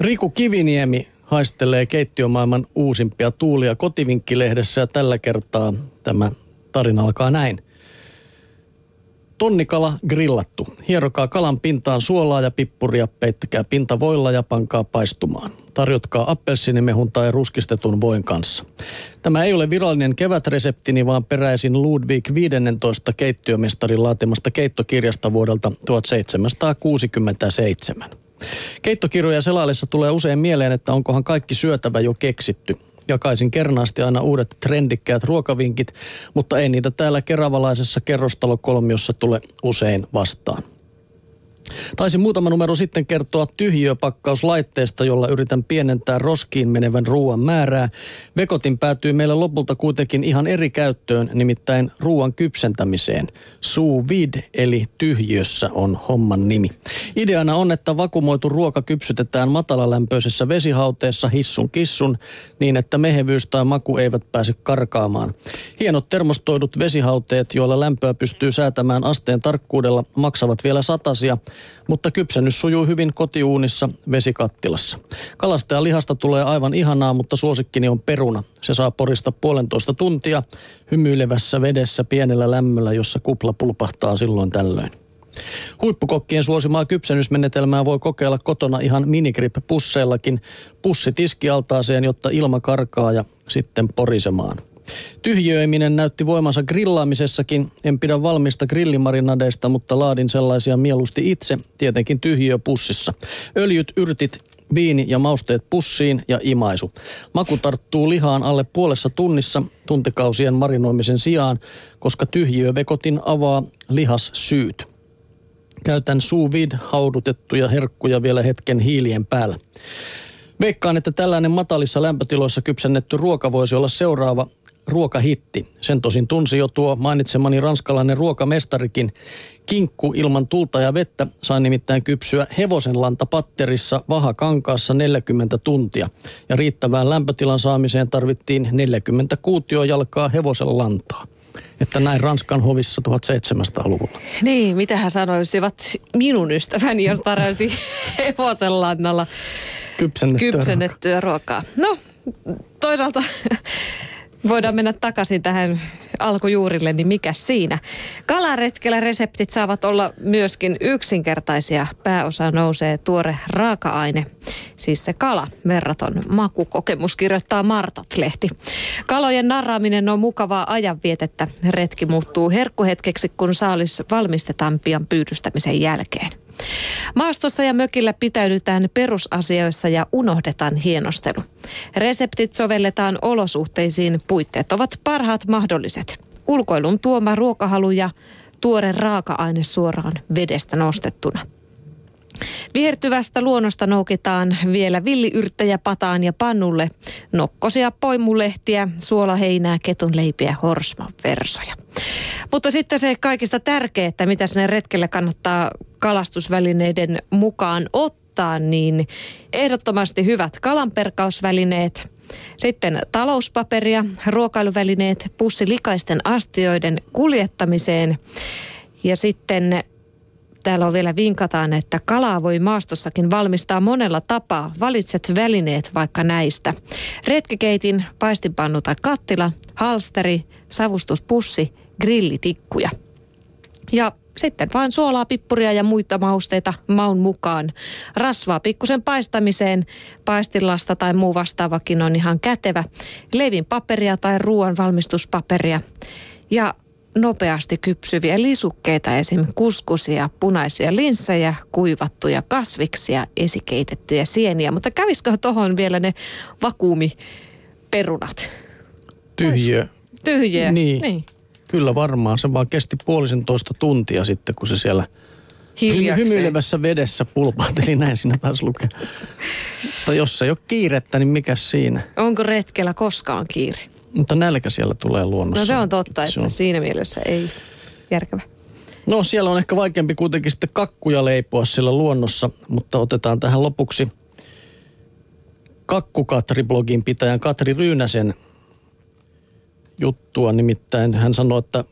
Riku Kiviniemi haistelee keittiömaailman uusimpia tuulia kotivinkkilehdessä ja tällä kertaa tämä tarina alkaa näin. Tonnikala grillattu. Hierokaa kalan pintaan suolaa ja pippuria, peittäkää pinta voilla ja pankaa paistumaan. Tarjotkaa appelsinimehun tai ruskistetun voin kanssa. Tämä ei ole virallinen kevätreseptini, vaan peräisin Ludwig 15 keittiömestarin laatimasta keittokirjasta vuodelta 1767. Keittokirjoja selaillessa tulee usein mieleen, että onkohan kaikki syötävä jo keksitty. Jakaisin kernaasti aina uudet trendikkäät ruokavinkit, mutta ei niitä täällä keravalaisessa kerrostalokolmiossa tule usein vastaan. Taisin muutama numero sitten kertoa tyhjiöpakkauslaitteesta, jolla yritän pienentää roskiin menevän ruoan määrää. Vekotin päätyy meille lopulta kuitenkin ihan eri käyttöön, nimittäin ruoan kypsentämiseen. Sous vide eli tyhjiössä on homman nimi. Ideana on, että vakumoitu ruoka kypsytetään matalalämpöisessä vesihauteessa hissun kissun niin, että mehevyys tai maku eivät pääse karkaamaan. Hienot termostoidut vesihauteet, joilla lämpöä pystyy säätämään asteen tarkkuudella, maksavat vielä satasia, mutta kypsennys sujuu hyvin kotiuunissa vesikattilassa. Kalasta ja lihasta tulee aivan ihanaa, mutta suosikkini on peruna. Se saa porista puolentoista tuntia hymyilevässä vedessä pienellä lämmöllä, jossa kupla pulpahtaa silloin tällöin. Huippukokkien suosimaa kypsennysmenetelmää voi kokeilla kotona ihan minigrip-pusseillakin. Pussi tiskialtaaseen, jotta ilma karkaa ja sitten porisemaan. Tyhjöiminen näytti voimansa grillaamisessakin. En pidä valmista grillimarinadeista, mutta laadin sellaisia mieluusti itse, tietenkin tyhjiöpussissa. Öljyt, yrtit, viini ja mausteet pussiin ja imaisu. Maku tarttuu lihaan alle puolessa tunnissa tuntikausien marinoimisen sijaan, koska tyhjiövekotin avaa lihas syyt. Käytän sous haudutettuja herkkuja vielä hetken hiilien päällä. Veikkaan, että tällainen matalissa lämpötiloissa kypsennetty ruoka voisi olla seuraava ruokahitti. Sen tosin tunsi jo tuo mainitsemani ranskalainen ruokamestarikin. Kinkku ilman tulta ja vettä sai nimittäin kypsyä hevosenlanta patterissa vahakankaassa 40 tuntia. Ja riittävään lämpötilan saamiseen tarvittiin 40 kuutiojalkaa hevosen lantaa. Että näin Ranskan hovissa 1700-luvulla. Niin, mitä hän sanoisivat minun ystäväni, jos tarjosi hevosenlannalla Kypsennettyä, kypsennettyä ruokaa. No, toisaalta voidaan mennä takaisin tähän alkujuurille, niin mikä siinä? Kalaretkellä reseptit saavat olla myöskin yksinkertaisia. Pääosa nousee tuore raaka-aine, siis se kala, verraton makukokemus, kirjoittaa Martat-lehti. Kalojen narraaminen on mukavaa ajanvietettä. Retki muuttuu herkkuhetkeksi, kun saalis valmistetaan pian pyydystämisen jälkeen. Maastossa ja mökillä pitäydytään perusasioissa ja unohdetaan hienostelu. Reseptit sovelletaan olosuhteisiin, puitteet ovat parhaat mahdolliset. Ulkoilun tuoma ruokahalu ja tuore raaka-aine suoraan vedestä nostettuna. Vihertyvästä luonnosta noukitaan vielä villiyrttejä pataan ja pannulle, nokkosia, poimulehtiä, suolaheinää, ketunleipiä, horsman versoja. Mutta sitten se kaikista tärkeää, että mitä sinne retkelle kannattaa kalastusvälineiden mukaan ottaa, niin ehdottomasti hyvät kalanperkausvälineet, sitten talouspaperia, ruokailuvälineet pussilikaisten astioiden kuljettamiseen ja sitten täällä on vielä vinkataan, että kalaa voi maastossakin valmistaa monella tapaa. Valitset välineet vaikka näistä. Retkikeitin, paistinpannu tai kattila, halsteri, savustuspussi, grillitikkuja. Ja sitten vain suolaa, pippuria ja muita mausteita maun mukaan. Rasvaa pikkusen paistamiseen, paistilasta tai muu vastaavakin on ihan kätevä. Leivin paperia tai ruoan valmistuspaperia. Ja nopeasti kypsyviä lisukkeita, esim. kuskusia, punaisia linssejä, kuivattuja kasviksia, esikeitettyjä sieniä. Mutta kävisikö tuohon vielä ne vakuumiperunat? Tyhjö. Tyhjiä. Niin. niin. Kyllä varmaan. Se vaan kesti puolisentoista tuntia sitten, kun se siellä Hiljakseen. hymyilevässä vedessä pulpahteli. Näin siinä taas lukee. Mutta jos ei ole kiirettä, niin mikä siinä? Onko retkellä koskaan kiire? Mutta nälkä siellä tulee luonnossa. No se on totta, Se että on. siinä mielessä ei järkevä. No siellä on ehkä vaikeampi kuitenkin sitten kakkuja leipoa siellä luonnossa, mutta otetaan tähän lopuksi Kakkukatri-blogin pitäjän Katri Ryynäsen juttua. Nimittäin hän sanoi, että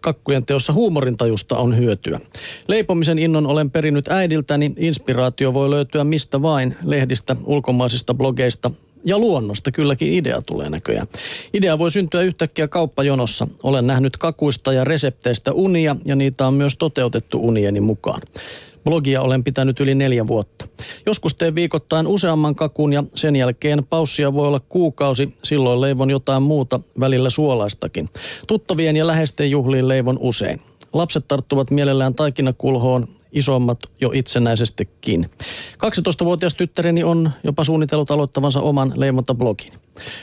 kakkujen teossa huumorintajusta on hyötyä. Leipomisen innon olen perinnyt äidiltäni. Inspiraatio voi löytyä mistä vain, lehdistä, ulkomaisista blogeista, ja luonnosta kylläkin idea tulee näköjään. Idea voi syntyä yhtäkkiä kauppajonossa. Olen nähnyt kakuista ja resepteistä unia ja niitä on myös toteutettu unieni mukaan. Blogia olen pitänyt yli neljä vuotta. Joskus teen viikoittain useamman kakun ja sen jälkeen paussia voi olla kuukausi. Silloin leivon jotain muuta, välillä suolaistakin. Tuttavien ja läheisten juhliin leivon usein. Lapset tarttuvat mielellään taikinakulhoon, isommat jo itsenäisestikin. 12-vuotias tyttäreni on jopa suunnitellut aloittavansa oman leivontablogin.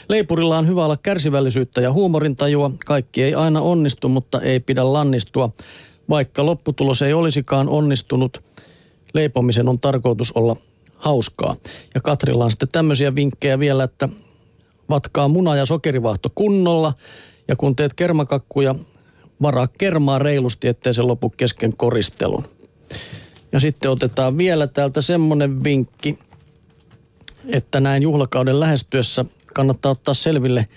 Leipurilla on hyvä olla kärsivällisyyttä ja huumorintajua. Kaikki ei aina onnistu, mutta ei pidä lannistua. Vaikka lopputulos ei olisikaan onnistunut, leipomisen on tarkoitus olla hauskaa. Ja Katrilla on sitten tämmöisiä vinkkejä vielä, että vatkaa muna- ja sokerivahto kunnolla. Ja kun teet kermakakkuja, varaa kermaa reilusti, ettei se lopu kesken koristelun. Ja sitten otetaan vielä täältä semmoinen vinkki, että näin juhlakauden lähestyessä kannattaa ottaa selville,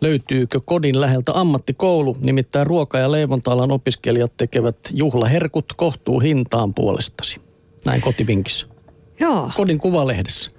löytyykö kodin läheltä ammattikoulu. Nimittäin ruoka- ja leivonta opiskelijat tekevät juhlaherkut kohtuu hintaan puolestasi. Näin kotivinkissä. Joo. Kodin kuvalehdessä.